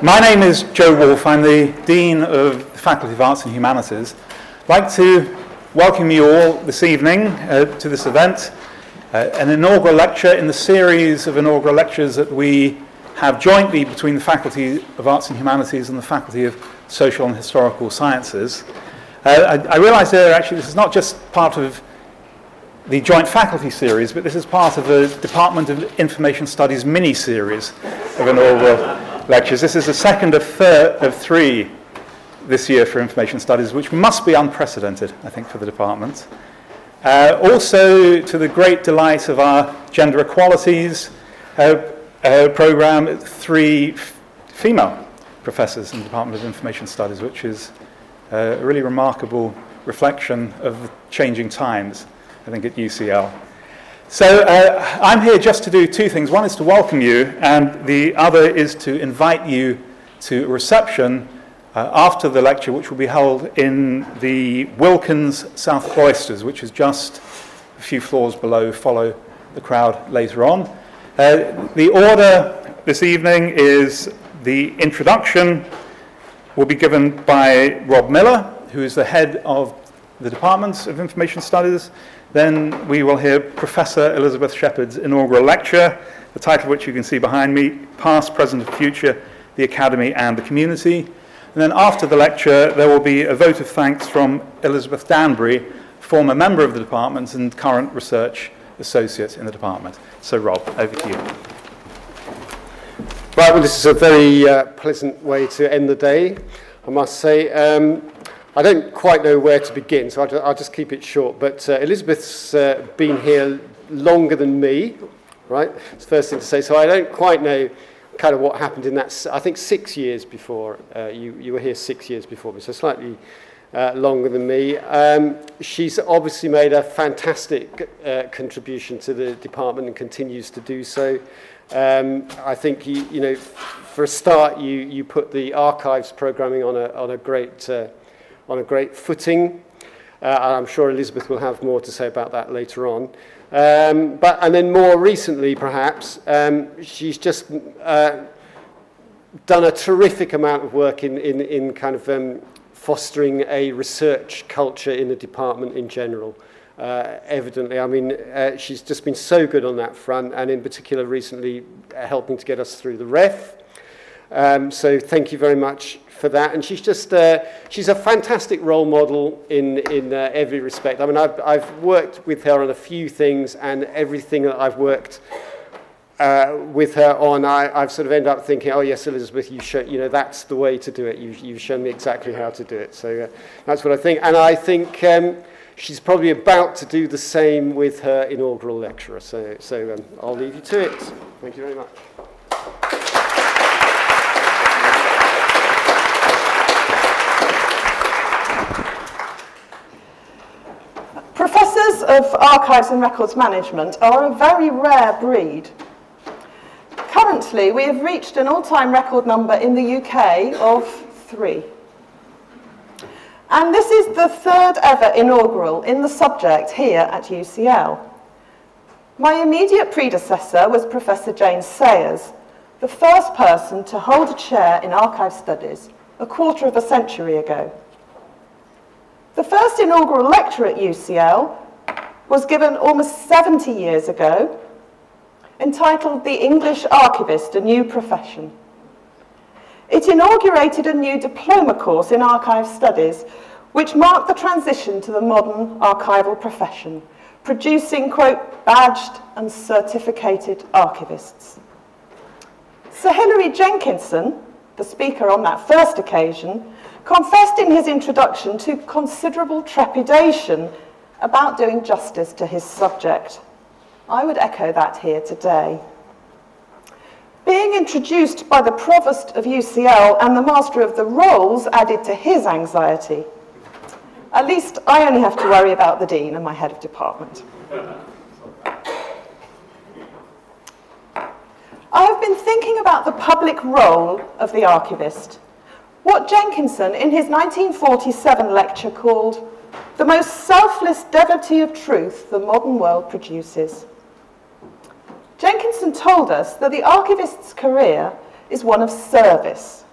My name is Joe Wolfe. I'm the Dean of the Faculty of Arts and Humanities. I'd like to welcome you all this evening uh, to this event, uh, an inaugural lecture in the series of inaugural lectures that we have jointly between the Faculty of Arts and Humanities and the Faculty of Social and Historical Sciences. Uh, I, I realise there actually this is not just part of the joint faculty series, but this is part of the Department of Information Studies mini series of inaugural lectures. This is the second of, third, of three this year for information studies, which must be unprecedented, I think, for the department. Uh, also, to the great delight of our gender equalities uh, uh, program, three f- female professors in the Department of Information Studies, which is uh, a really remarkable reflection of the changing times, I think, at UCL. So uh, I'm here just to do two things. One is to welcome you, and the other is to invite you to a reception uh, after the lecture, which will be held in the Wilkins South Cloisters, which is just a few floors below. Follow the crowd later on. Uh, the order this evening is the introduction will be given by Rob Miller, who is the head of the Department of Information Studies. Then we will hear Professor Elizabeth Shepherd's inaugural lecture, the title of which you can see behind me Past, Present, and Future The Academy and the Community. And then after the lecture, there will be a vote of thanks from Elizabeth Danbury, former member of the department and current research associate in the department. So, Rob, over to you. Right, well, this is a very uh, pleasant way to end the day, I must say. Um, I don't quite know where to begin, so I'll, I'll just keep it short. But uh, Elizabeth's uh, been here longer than me, right? It's the first thing to say. So I don't quite know kind of what happened in that, I think six years before. Uh, you, you were here six years before me, so slightly uh, longer than me. Um, she's obviously made a fantastic uh, contribution to the department and continues to do so. Um, I think, you, you know, for a start, you, you put the archives programming on a, on a great uh, on a great footing. Uh, and I'm sure Elizabeth will have more to say about that later on. Um, but, and then more recently, perhaps, um, she's just uh, done a terrific amount of work in, in, in kind of um, fostering a research culture in the department in general. Uh, evidently, I mean, uh, she's just been so good on that front, and in particular, recently uh, helping to get us through the ref. Um, so, thank you very much for that. And she's just, uh, she's a fantastic role model in, in uh, every respect. I mean, I've, I've worked with her on a few things, and everything that I've worked uh, with her on, I, I've sort of ended up thinking, oh yes, Elizabeth, you show, you know, that's the way to do it. You, you've shown me exactly how to do it. So uh, that's what I think. And I think um, she's probably about to do the same with her inaugural lecturer. So, so um, I'll leave you to it. Thank you very much. Professors of Archives and Records Management are a very rare breed. Currently, we have reached an all-time record number in the UK of three. And this is the third ever inaugural in the subject here at UCL. My immediate predecessor was Professor Jane Sayers, the first person to hold a chair in archive studies a quarter of a century ago. The first inaugural lecture at UCL was given almost 70 years ago, entitled The English Archivist, A New Profession. It inaugurated a new diploma course in archive studies, which marked the transition to the modern archival profession, producing, quote, badged and certificated archivists. Sir Hilary Jenkinson, the speaker on that first occasion, confessed in his introduction to considerable trepidation about doing justice to his subject. I would echo that here today. Being introduced by the Provost of UCL and the Master of the Rolls added to his anxiety. At least I only have to worry about the Dean and my head of department. I have been thinking about the public role of the archivist what Jenkinson, in his 1947 lecture, called the most selfless devotee of truth the modern world produces. Jenkinson told us that the archivist's career is one of service.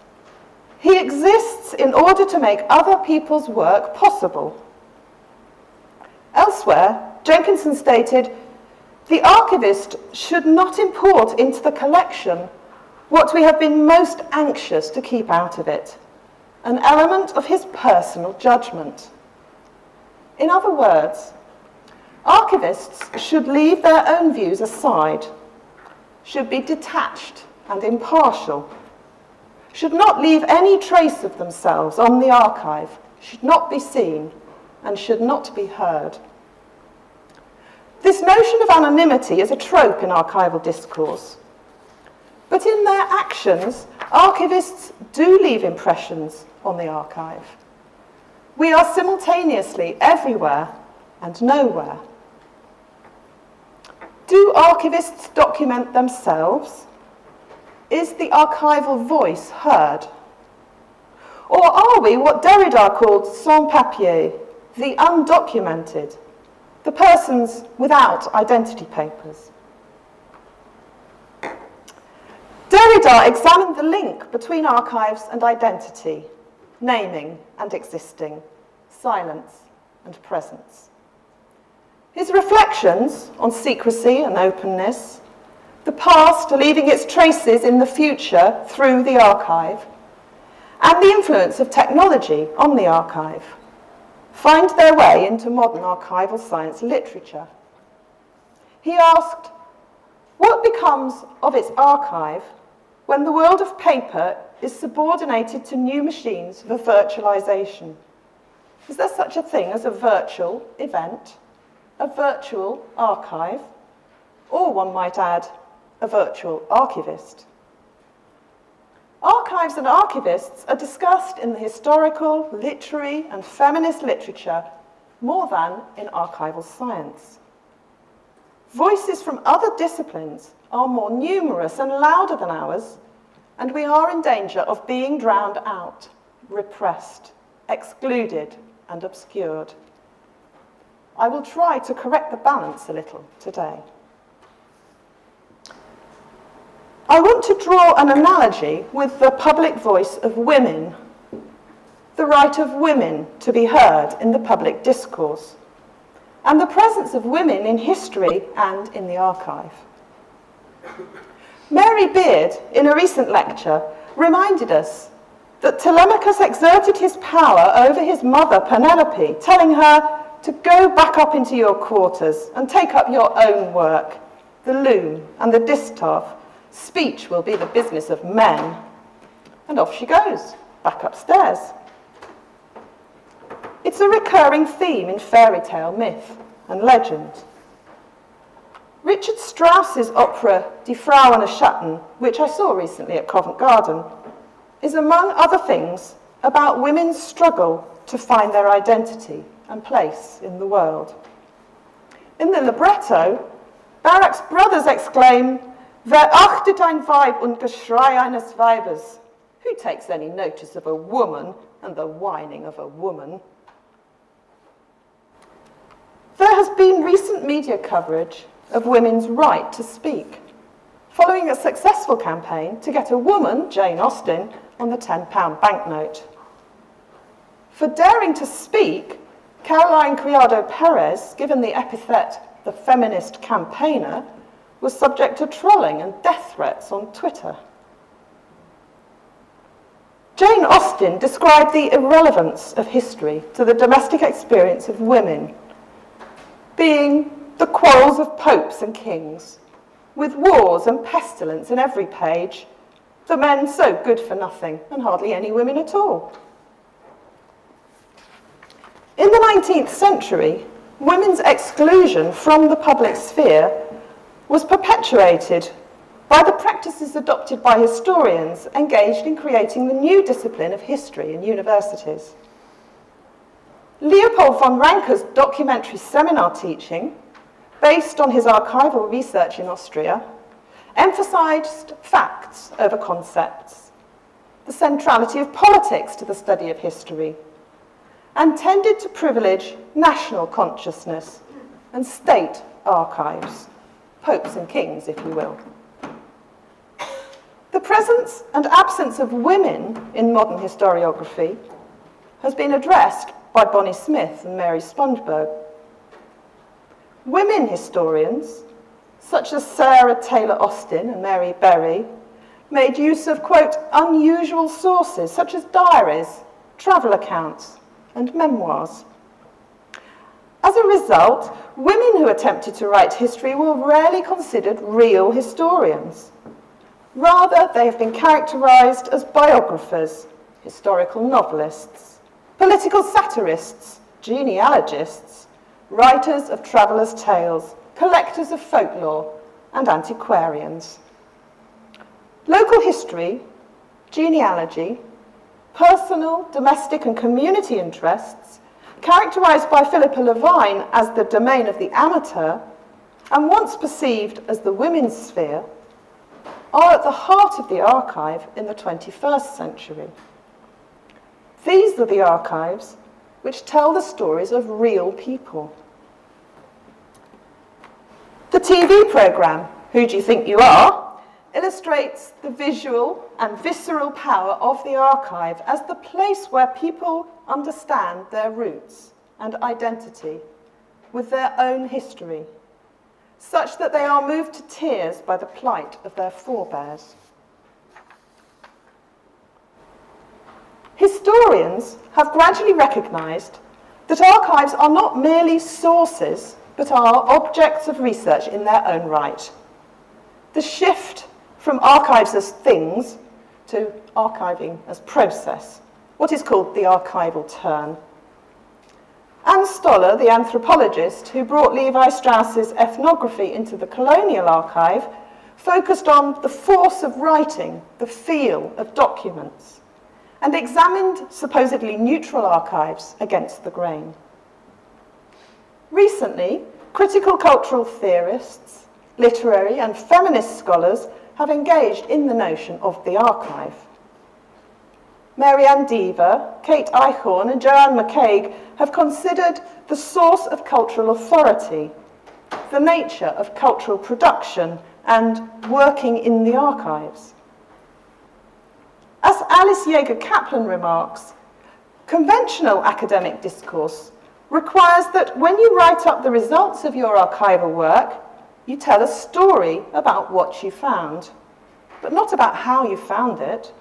He exists in order to make other people's work possible. Elsewhere, Jenkinson stated, the archivist should not import into the collection what we have been most anxious to keep out of it, an element of his personal judgment. In other words, archivists should leave their own views aside, should be detached and impartial, should not leave any trace of themselves on the archive, should not be seen, and should not be heard. This notion of anonymity is a trope in archival discourse. But in their actions, archivists do leave impressions on the archive. We are simultaneously everywhere and nowhere. Do archivists document themselves? Is the archival voice heard? Or are we what Derrida called sans papier, the undocumented, the persons without identity papers? Derrida examined the link between archives and identity, naming and existing, silence and presence. His reflections on secrecy and openness, the past leaving its traces in the future through the archive, and the influence of technology on the archive find their way into modern archival science literature. He asked, what becomes of its archive when the world of paper is subordinated to new machines for virtualization? Is there such a thing as a virtual event, a virtual archive, or one might add, a virtual archivist? Archives and archivists are discussed in the historical, literary, and feminist literature more than in archival science. Voices from other disciplines are more numerous and louder than ours, and we are in danger of being drowned out, repressed, excluded, and obscured. I will try to correct the balance a little today. I want to draw an analogy with the public voice of women, the right of women to be heard in the public discourse and the presence of women in history and in the archive. Mary Beard, in a recent lecture, reminded us that Telemachus exerted his power over his mother Penelope, telling her to go back up into your quarters and take up your own work, the loom and the distaff. Speech will be the business of men. And off she goes, back upstairs. It's a recurring theme in fairy tale myth and legend. Richard Strauss's opera Die Frau ohne Schatten, which I saw recently at Covent Garden, is among other things about women's struggle to find their identity and place in the world. In the libretto, Barak's brothers exclaim, Wer achtet ein Weib und Geschrei eines Weibes? Who takes any notice of a woman and the whining of a woman? There has been recent media coverage of women's right to speak, following a successful campaign to get a woman, Jane Austen, on the £10 banknote. For daring to speak, Caroline Criado Perez, given the epithet the feminist campaigner, was subject to trolling and death threats on Twitter. Jane Austen described the irrelevance of history to the domestic experience of women being the quarrels of popes and kings, with wars and pestilence in every page, the men so good for nothing, and hardly any women at all. In the 19th century, women's exclusion from the public sphere was perpetuated by the practices adopted by historians engaged in creating the new discipline of history in universities. Leopold von Ranke's documentary seminar teaching, based on his archival research in Austria, emphasized facts over concepts, the centrality of politics to the study of history, and tended to privilege national consciousness and state archives, popes and kings, if you will. The presence and absence of women in modern historiography has been addressed by Bonnie Smith and Mary Spongberg. Women historians, such as Sarah Taylor Austin and Mary Berry, made use of, quote, unusual sources such as diaries, travel accounts, and memoirs. As a result, women who attempted to write history were rarely considered real historians. Rather, they have been characterized as biographers, historical novelists, political satirists, genealogists, writers of travellers' tales, collectors of folklore, and antiquarians. Local history, genealogy, personal, domestic, and community interests, characterized by Philippa Levine as the domain of the amateur, and once perceived as the women's sphere, are at the heart of the archive in the 21st century. These are the archives which tell the stories of real people. The TV programme, Who Do You Think You Are, illustrates the visual and visceral power of the archive as the place where people understand their roots and identity with their own history such that they are moved to tears by the plight of their forebears. Historians have gradually recognised that archives are not merely sources, but are objects of research in their own right. The shift from archives as things to archiving as process, what is called the archival turn, Ann Stoler, the anthropologist who brought Levi Strauss's ethnography into the colonial archive, focused on the force of writing, the feel of documents, and examined supposedly neutral archives against the grain. Recently, critical cultural theorists, literary and feminist scholars have engaged in the notion of the archive. Mary Marianne Deaver, Kate Eichhorn, and Joanne McCaig have considered the source of cultural authority, the nature of cultural production, and working in the archives. As Alice Yeager Kaplan remarks, conventional academic discourse requires that when you write up the results of your archival work, you tell a story about what you found, but not about how you found it.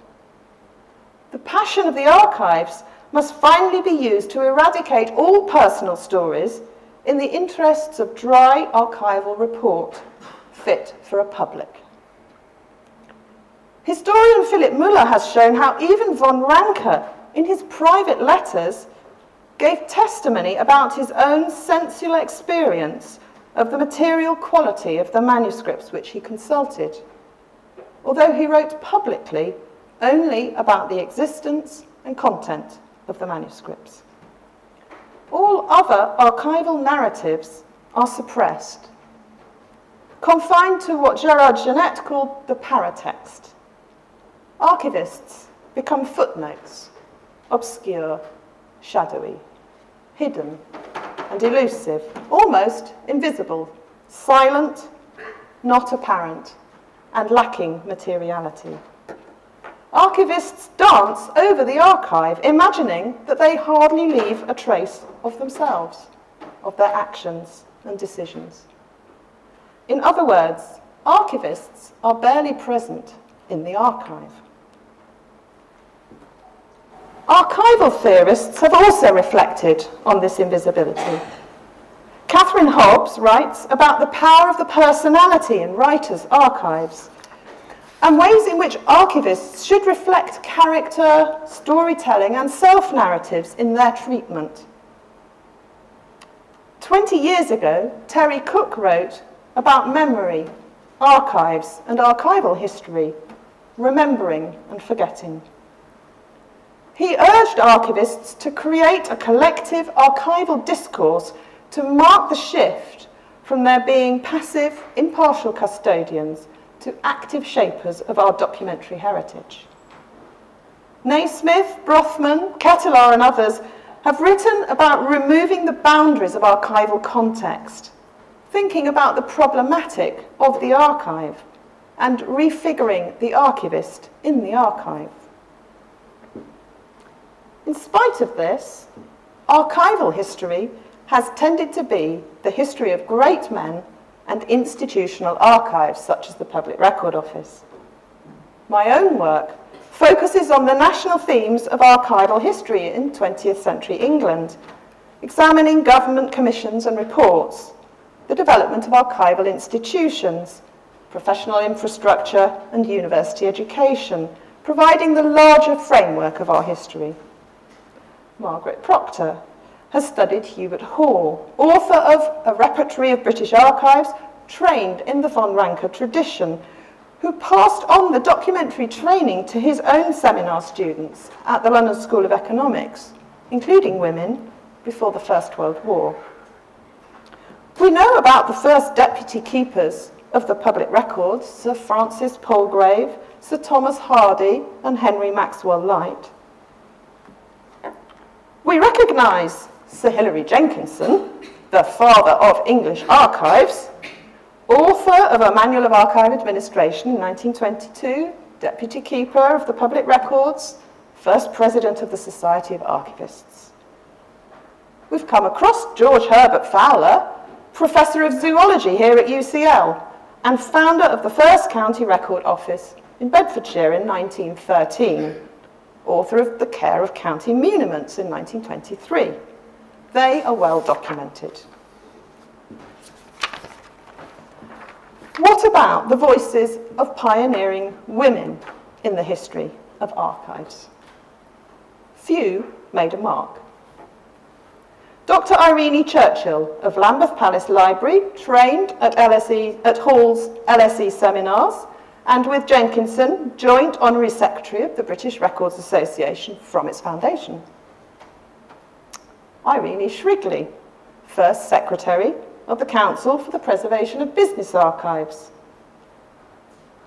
The passion of the archives must finally be used to eradicate all personal stories in the interests of dry archival report fit for a public. Historian Philip Muller has shown how even von Ranke, in his private letters, gave testimony about his own sensual experience of the material quality of the manuscripts which he consulted, although he wrote publicly only about the existence and content of the manuscripts. All other archival narratives are suppressed, confined to what Gerard Genette called the paratext. Archivists become footnotes, obscure, shadowy, hidden, and elusive, almost invisible, silent, not apparent, and lacking materiality. Archivists dance over the archive, imagining that they hardly leave a trace of themselves, of their actions and decisions. In other words, archivists are barely present in the archive. Archival theorists have also reflected on this invisibility. Catherine Hobbs writes about the power of the personality in writers' archives and ways in which archivists should reflect character, storytelling, and self narratives in their treatment. Twenty years ago, Terry Cook wrote about memory, archives, and archival history, remembering and forgetting. He urged archivists to create a collective archival discourse to mark the shift from their being passive, impartial custodians to active shapers of our documentary heritage. Nesmith, Brothman, Ketelaar, and others have written about removing the boundaries of archival context, thinking about the problematic of the archive, and refiguring the archivist in the archive. In spite of this, archival history has tended to be the history of great men and institutional archives such as the Public Record Office. My own work focuses on the national themes of archival history in 20th century England, examining government commissions and reports, the development of archival institutions, professional infrastructure and university education, providing the larger framework of our history. Margaret Procter has studied Hubert Hall, author of A Repertory of British Archives, trained in the von Ranke tradition, who passed on the documentary training to his own seminar students at the London School of Economics, including women, before the First World War. We know about the first deputy keepers of the public records, Sir Francis Palgrave, Sir Thomas Hardy, and Henry Maxwell Lyte. We recognise Sir Hilary Jenkinson, the father of English archives, author of a Manual of Archive Administration in 1922, Deputy Keeper of the Public Records, first President of the Society of Archivists. We've come across George Herbert Fowler, Professor of Zoology here at UCL, and founder of the first County Record Office in Bedfordshire in 1913, author of The Care of County Muniments in 1923. They are well documented. What about the voices of pioneering women in the history of archives? Few made a mark. Dr. Irene Churchill of Lambeth Palace Library trained at, LSE, at Hall's LSE seminars and with Jenkinson, joint honorary secretary of the British Records Association from its foundation. Irene Shrigley, first secretary of the Council for the Preservation of Business Archives.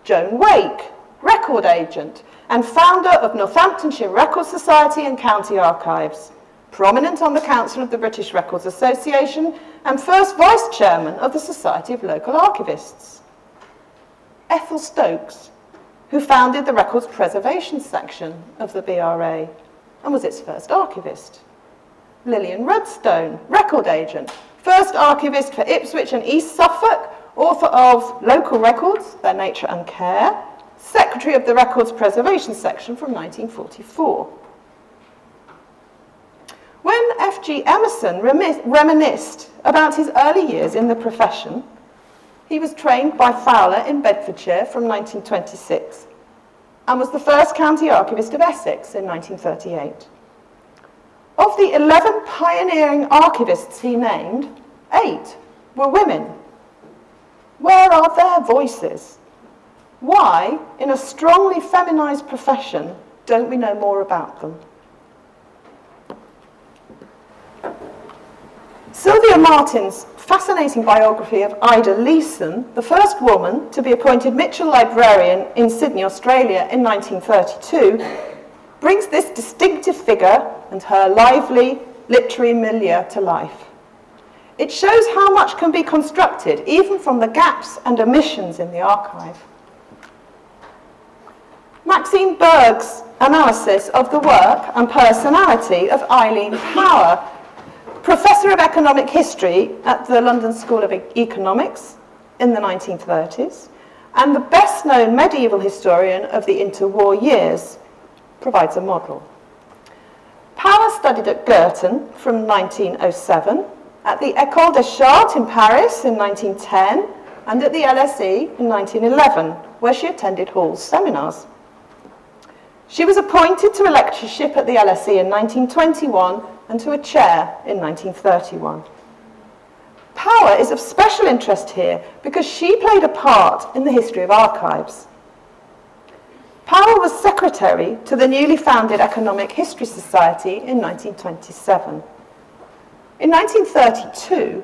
Joan Wake, record agent and founder of Northamptonshire Record Society and County Archives, prominent on the Council of the British Records Association and first vice chairman of the Society of Local Archivists. Ethel Stokes, who founded the Records Preservation section of the BRA and was its first archivist. Lillian Redstone, record agent, first archivist for Ipswich and East Suffolk, author of Local Records, Their Nature and Care, secretary of the Records Preservation section from 1944. When F.G. Emmison reminisced about his early years in the profession, he was trained by Fowler in Bedfordshire from 1926 and was the first county archivist of Essex in 1938. Of the 11 pioneering archivists he named, eight were women. Where are their voices? Why, in a strongly feminized profession, don't we know more about them? Sylvia Martin's fascinating biography of Ida Leeson, the first woman to be appointed Mitchell Librarian in Sydney, Australia in 1932, brings this distinctive figure and her lively literary milieu to life. It shows how much can be constructed even from the gaps and omissions in the archive. Maxine Berg's analysis of the work and personality of Eileen Power, Professor of Economic History at the London School of Economics in the 1930s, and the best known medieval historian of the interwar years, provides a model. Power studied at Girton from 1907, at the École des Chartes in Paris in 1910, and at the LSE in 1911, where she attended Hall's seminars. She was appointed to a lectureship at the LSE in 1921 and to a chair in 1931. Power is of special interest here because she played a part in the history of archives. Power was secretary to the newly founded Economic History Society in 1927. In 1932,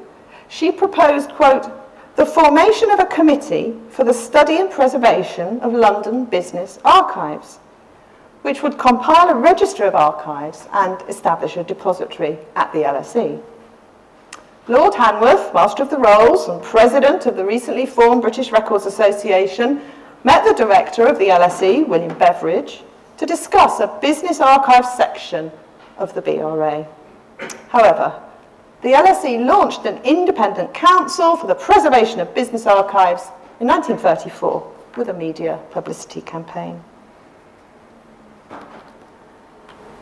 she proposed, quote, the formation of a committee for the study and preservation of London business archives, which would compile a register of archives and establish a depository at the LSE. Lord Hanworth, Master of the Rolls and President of the recently formed British Records Association, met the director of the LSE, William Beveridge, to discuss a business archive section of the BRA. However, the LSE launched an independent council for the preservation of business archives in 1934 with a media publicity campaign.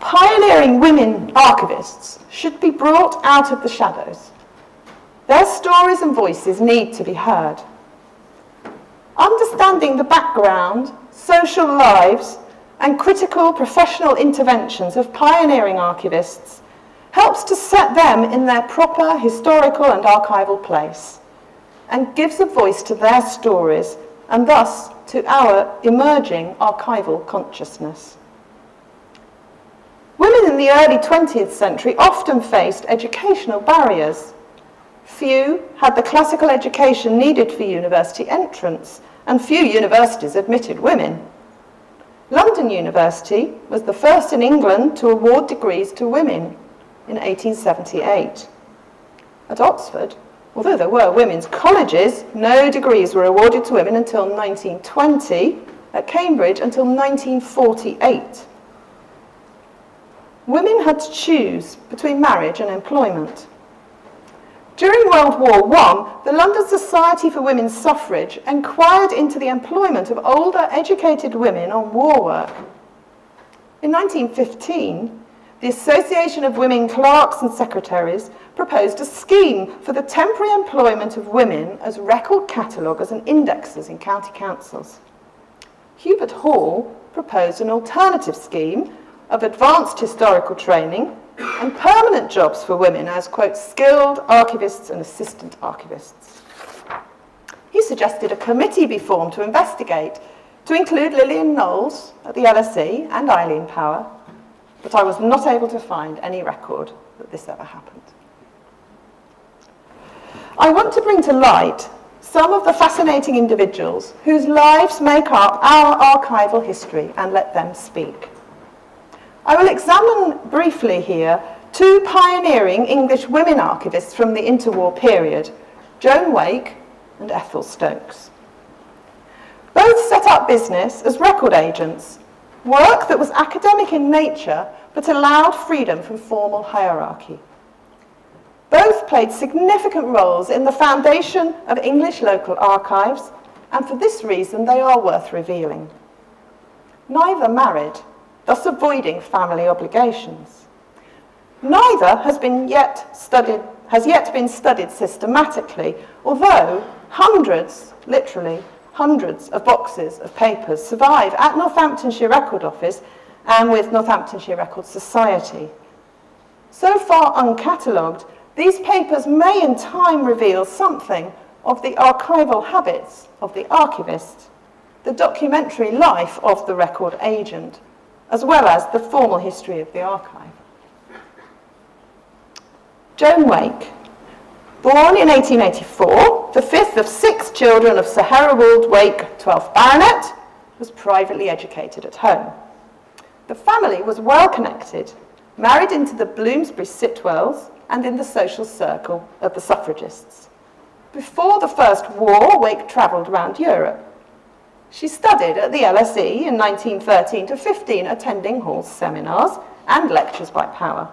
Pioneering women archivists should be brought out of the shadows. Their stories and voices need to be heard. Understanding the background, social lives, and critical professional interventions of pioneering archivists helps to set them in their proper historical and archival place and gives a voice to their stories and thus to our emerging archival consciousness. Women in the early 20th century often faced educational barriers. Few had the classical education needed for university entrance, and few universities admitted women. London University was the first in England to award degrees to women in 1878. At Oxford, although there were women's colleges, no degrees were awarded to women until 1920, at Cambridge until 1948 women had to choose between marriage and employment. During World War I, the London Society for Women's Suffrage inquired into the employment of older educated women on war work. In 1915, the Association of Women Clerks and Secretaries proposed a scheme for the temporary employment of women as record cataloguers and indexers in county councils. Hubert Hall proposed an alternative scheme of advanced historical training and permanent jobs for women as, quote, skilled archivists and assistant archivists. He suggested a committee be formed to investigate, to include Lillian Knowles at the LSE and Eileen Power, but I was not able to find any record that this ever happened. I want to bring to light some of the fascinating individuals whose lives make up our archival history and let them speak. I will examine briefly here two pioneering English women archivists from the interwar period, Joan Wake and Ethel Stokes. Both set up business as record agents, work that was academic in nature but allowed freedom from formal hierarchy. Both played significant roles in the foundation of English local archives, and for this reason they are worth revealing. Neither married, thus avoiding family obligations. Neither has been yet studied has yet been studied systematically, although hundreds, literally hundreds of boxes of papers survive at Northamptonshire Record Office and with Northamptonshire Record Society. So far uncatalogued, these papers may in time reveal something of the archival habits of the archivist, the documentary life of the record agent, as well as the formal history of the archive. Joan Wake, born in 1884, the fifth of six children of Sir Hereward Wake, 12th Baronet, was privately educated at home. The family was well connected, married into the Bloomsbury Sitwells and in the social circle of the suffragists. Before the First War, Wake travelled around Europe, she studied at the LSE in 1913 to 15, attending Hall's seminars and lectures by Power.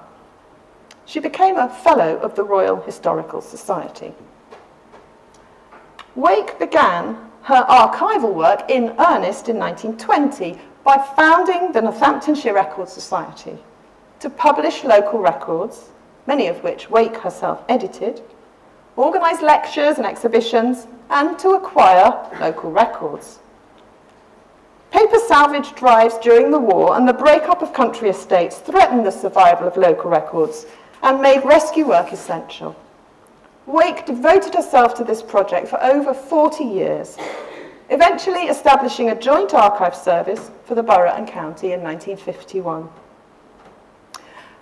She became a Fellow of the Royal Historical Society. Wake began her archival work in earnest in 1920 by founding the Northamptonshire Record Society to publish local records, many of which Wake herself edited, organise lectures and exhibitions, and to acquire local records. Paper salvage drives during the war and the breakup of country estates threatened the survival of local records and made rescue work essential. Wake devoted herself to this project for over 40 years, eventually establishing a joint archive service for the borough and county in 1951.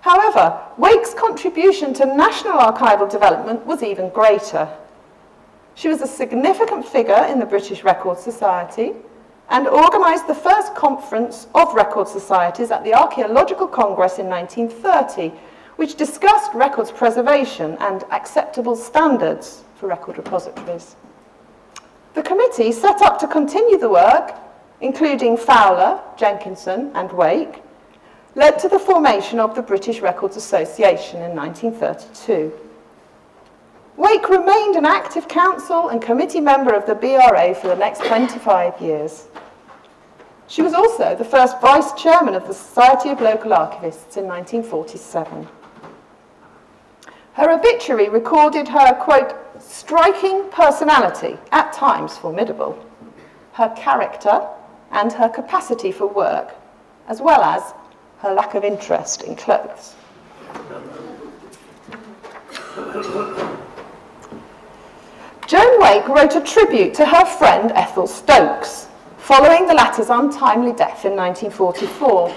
However, Wake's contribution to national archival development was even greater. She was a significant figure in the British Record Society, and organised the first conference of record societies at the Archaeological Congress in 1930, which discussed records preservation and acceptable standards for record repositories. The committee set up to continue the work, including Fowler, Jenkinson and Wake, led to the formation of the British Records Association in 1932. Wake remained an active council and committee member of the BRA for the next 25 years. She was also the first vice chairman of the Society of Local Archivists in 1947. Her obituary recorded her, quote, striking personality, at times formidable, her character and her capacity for work, as well as her lack of interest in clothes. Joan Wake wrote a tribute to her friend Ethel Stokes, following the latter's untimely death in 1944.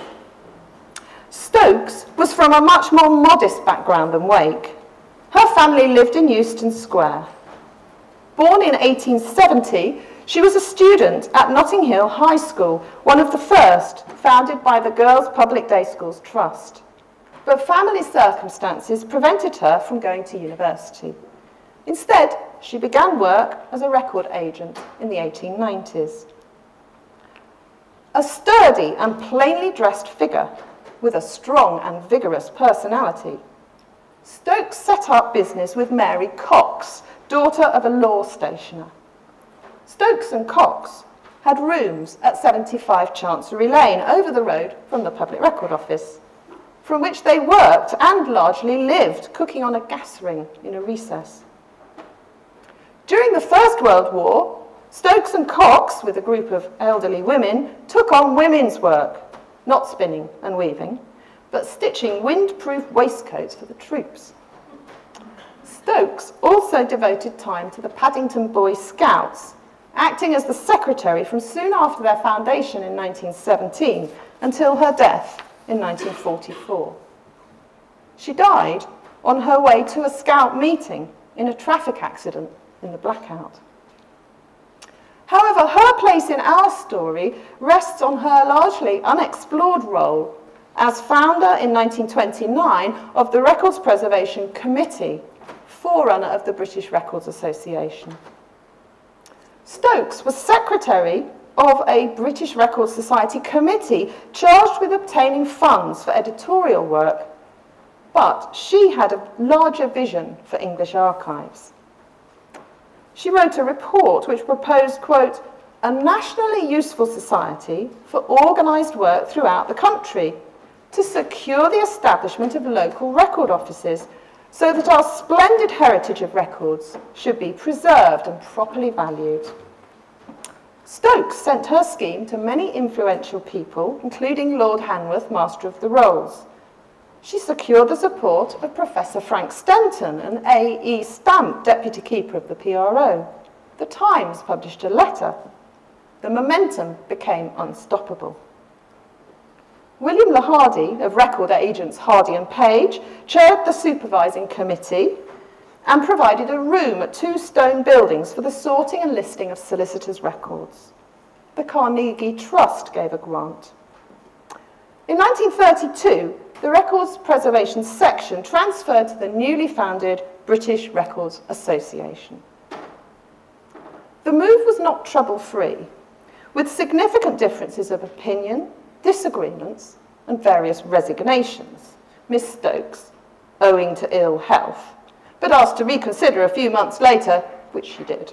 Stokes was from a much more modest background than Wake. Her family lived in Euston Square. Born in 1870, she was a student at Notting Hill High School, one of the first founded by the Girls Public Day Schools Trust. But family circumstances prevented her from going to university. Instead, she began work as a record agent in the 1890s. A sturdy and plainly dressed figure with a strong and vigorous personality, Stokes set up business with Mary Cox, daughter of a law stationer. Stokes and Cox had rooms at 75 Chancery Lane over the road from the Public Record Office, from which they worked and largely lived, cooking on a gas ring in a recess. During the First World War, Stokes and Cox, with a group of elderly women, took on women's work, not spinning and weaving, but stitching windproof waistcoats for the troops. Stokes also devoted time to the Paddington Boy Scouts acting as the secretary from soon after their foundation in 1917 until her death in 1944. She died on her way to a scout meeting in a traffic accident in the blackout. However, her place in our story rests on her largely unexplored role as founder in 1929 of the Records Preservation Committee, forerunner of the British Records Association. Stokes was secretary of a British Records Society committee charged with obtaining funds for editorial work, but she had a larger vision for English archives. She wrote a report which proposed, quote, a nationally useful society for organised work throughout the country to secure the establishment of local record offices so that our splendid heritage of records should be preserved and properly valued. Stokes sent her scheme to many influential people, including Lord Hanworth, Master of the Rolls. She secured the support of Professor Frank Stenton and A.E. Stamp, Deputy Keeper of the PRO. The Times published a letter. The momentum became unstoppable. William Le Hardy of record agents Hardy and Page chaired the supervising committee and provided a room at two stone buildings for the sorting and listing of solicitors' records. The Carnegie Trust gave a grant. In 1932, the Records Preservation Section transferred to the newly founded British Records Association. The move was not trouble-free, with significant differences of opinion disagreements, and various resignations. Miss Stokes, owing to ill health, but asked to reconsider a few months later, which she did.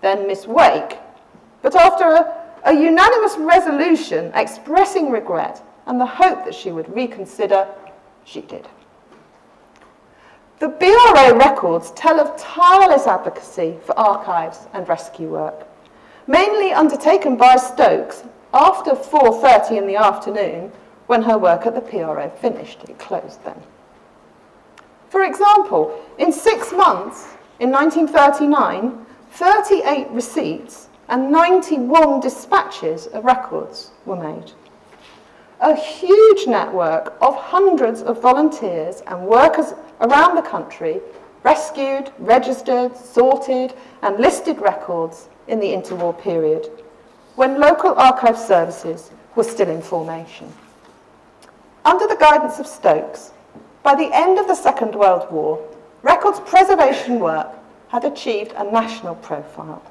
Then Miss Wake, but after a, a unanimous resolution expressing regret and the hope that she would reconsider, she did. The BRA records tell of tireless advocacy for archives and rescue work, mainly undertaken by Stokes after 4.30 in the afternoon, when her work at the PRO finished, it closed then. For example, in six months, in 1939, 38 receipts and 91 dispatches of records were made. A huge network of hundreds of volunteers and workers around the country rescued, registered, sorted, and listed records in the interwar period when local archive services were still in formation. Under the guidance of Stokes, by the end of the Second World War, records preservation work had achieved a national profile.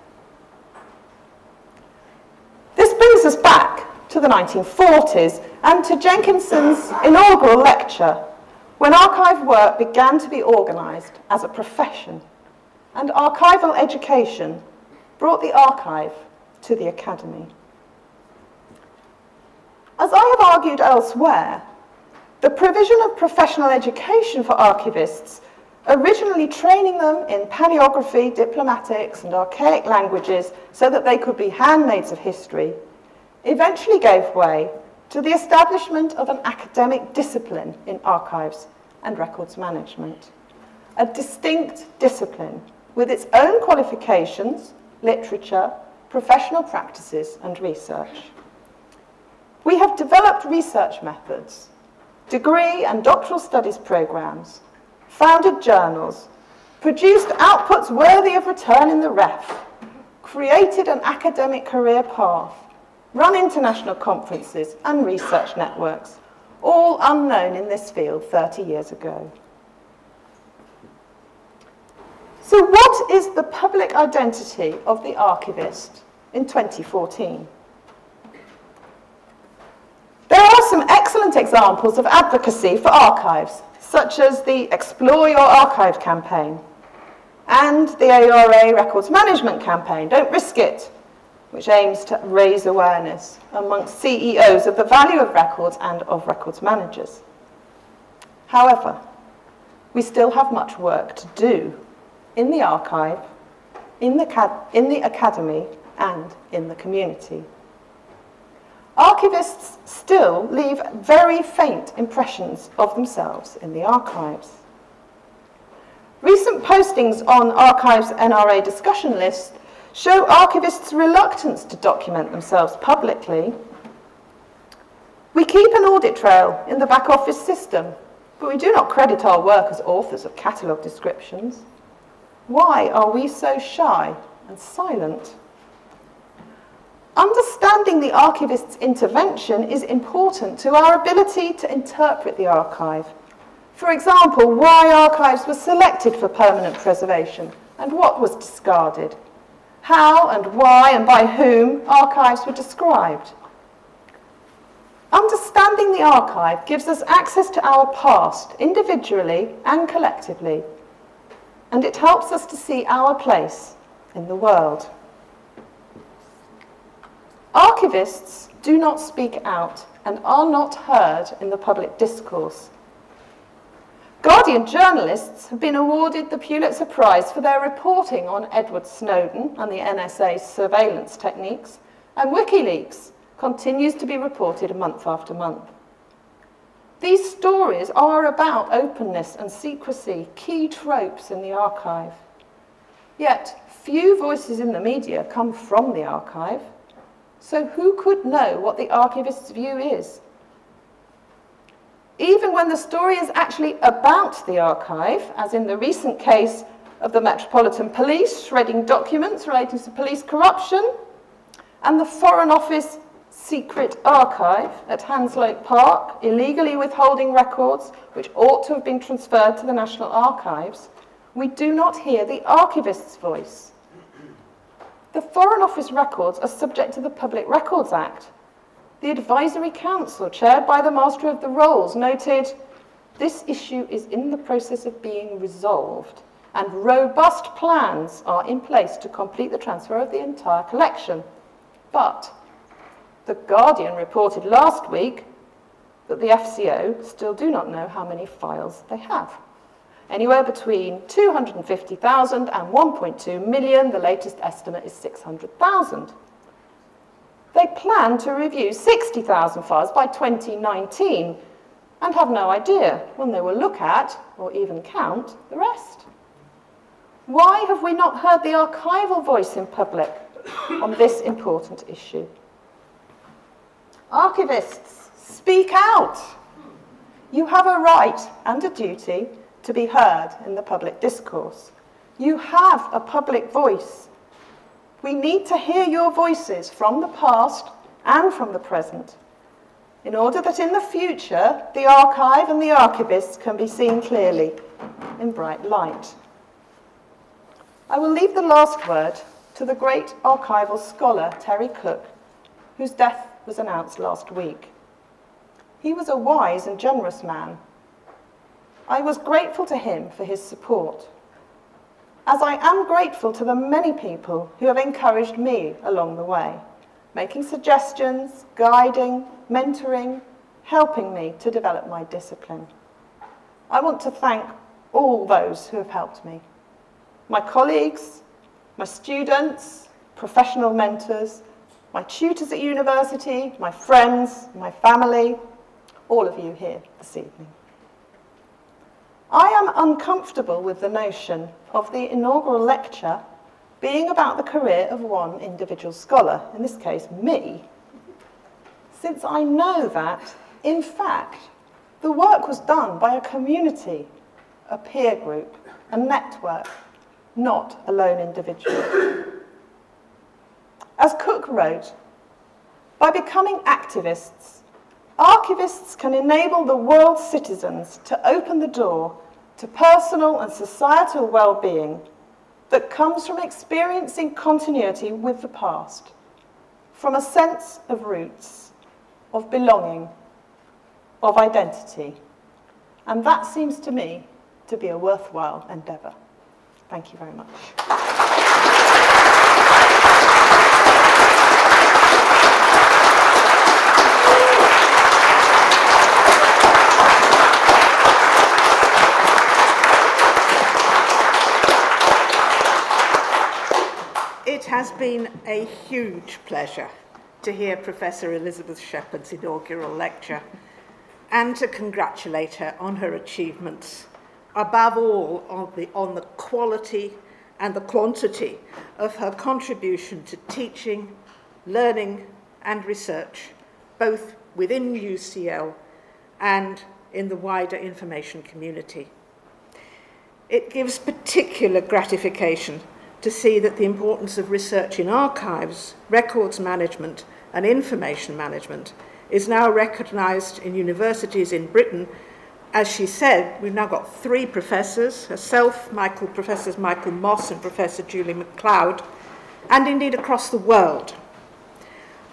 To the 1940s and to Jenkinson's inaugural lecture when archive work began to be organised as a profession and archival education brought the archive to the academy. As I have argued elsewhere, the provision of professional education for archivists, originally training them in paleography, diplomatics, and archaic languages so that they could be handmaids of history, eventually gave way to the establishment of an academic discipline in archives and records management. A distinct discipline with its own qualifications, literature, professional practices, and research. We have developed research methods, degree and doctoral studies programs, founded journals, produced outputs worthy of return in the REF, created an academic career path, run international conferences and research networks, all unknown in this field 30 years ago. So, what is the public identity of the archivist in 2014? There are some excellent examples of advocacy for archives, such as the Explore Your Archive campaign and the ARA Records Management campaign, Don't Risk It, which aims to raise awareness amongst CEOs of the value of records and of records managers. However, we still have much work to do in the archive, in the, in the academy, and in the community. Archivists still leave very faint impressions of themselves in the archives. Recent postings on Archives NRA discussion list show archivists' reluctance to document themselves publicly. We keep an audit trail in the back office system, but we do not credit our work as authors of catalogue descriptions. Why are we so shy and silent? Understanding the archivist's intervention is important to our ability to interpret the archive. For example, why archives were selected for permanent preservation and what was discarded. How and why and by whom archives were described. Understanding the archive gives us access to our past, individually and collectively, and it helps us to see our place in the world. Archivists do not speak out and are not heard in the public discourse. Guardian journalists have been awarded the Pulitzer Prize for their reporting on Edward Snowden and the NSA's surveillance techniques, and WikiLeaks continues to be reported month after month. These stories are about openness and secrecy, key tropes in the archive. Yet, few voices in the media come from the archive. So who could know what the archivist's view is? Even when the story is actually about the archive, as in the recent case of the Metropolitan Police shredding documents relating to police corruption, and the Foreign Office secret archive at Hanslope Park, illegally withholding records which ought to have been transferred to the National Archives, we do not hear the archivist's voice. The Foreign Office records are subject to the Public Records Act. The Advisory Council, chaired by the Master of the Rolls, noted this issue is in the process of being resolved and robust plans are in place to complete the transfer of the entire collection. But the Guardian reported last week that the FCO still do not know how many files they have anywhere between 250,000 and 1.2 million. The latest estimate is 600,000. They plan to review 60,000 files by 2019 and have no idea when they will look at or even count the rest. Why have we not heard the archival voice in public on this important issue? Archivists, speak out. You have a right and a duty to be heard in the public discourse. You have a public voice. We need to hear your voices from the past and from the present in order that in the future the archive and the archivists can be seen clearly in bright light. I will leave the last word to the great archival scholar Terry Cook, whose death was announced last week. He was a wise and generous man. I was grateful to him for his support, as I am grateful to the many people who have encouraged me along the way, making suggestions, guiding, mentoring, helping me to develop my discipline. I want to thank all those who have helped me my colleagues, my students, professional mentors, my tutors at university, my friends, my family, all of you here this evening. I am uncomfortable with the notion of the inaugural lecture being about the career of one individual scholar, in this case, me, since I know that, in fact, the work was done by a community, a peer group, a network, not a lone individual. As Cook wrote, by becoming activists, archivists can enable the world's citizens to open the door to personal and societal well-being that comes from experiencing continuity with the past, from a sense of roots, of belonging, of identity. And that seems to me to be a worthwhile endeavour. Thank you very much. It has been a huge pleasure to hear Professor Elizabeth Shepherd's inaugural lecture and to congratulate her on her achievements above all on the, on the quality and the quantity of her contribution to teaching, learning and research, both within UCL and in the wider information community. It gives particular gratification to see that the importance of research in archives, records management, and information management is now recognised in universities in Britain. As she said, we've now got three professors herself, Michael, Professors Michael Moss and Professor Julie MacLeod, and indeed across the world.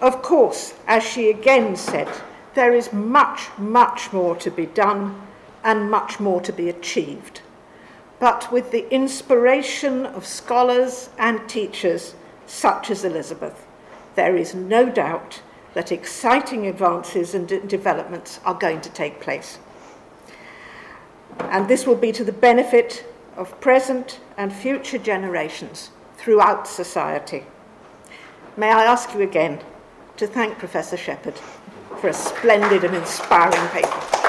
Of course, as she again said, there is much, much more to be done and much more to be achieved. But with the inspiration of scholars and teachers such as Elizabeth, there is no doubt that exciting advances and de- developments are going to take place and this will be to the benefit of present and future generations throughout society. May I ask you again to thank Professor Shepherd for a splendid and inspiring paper.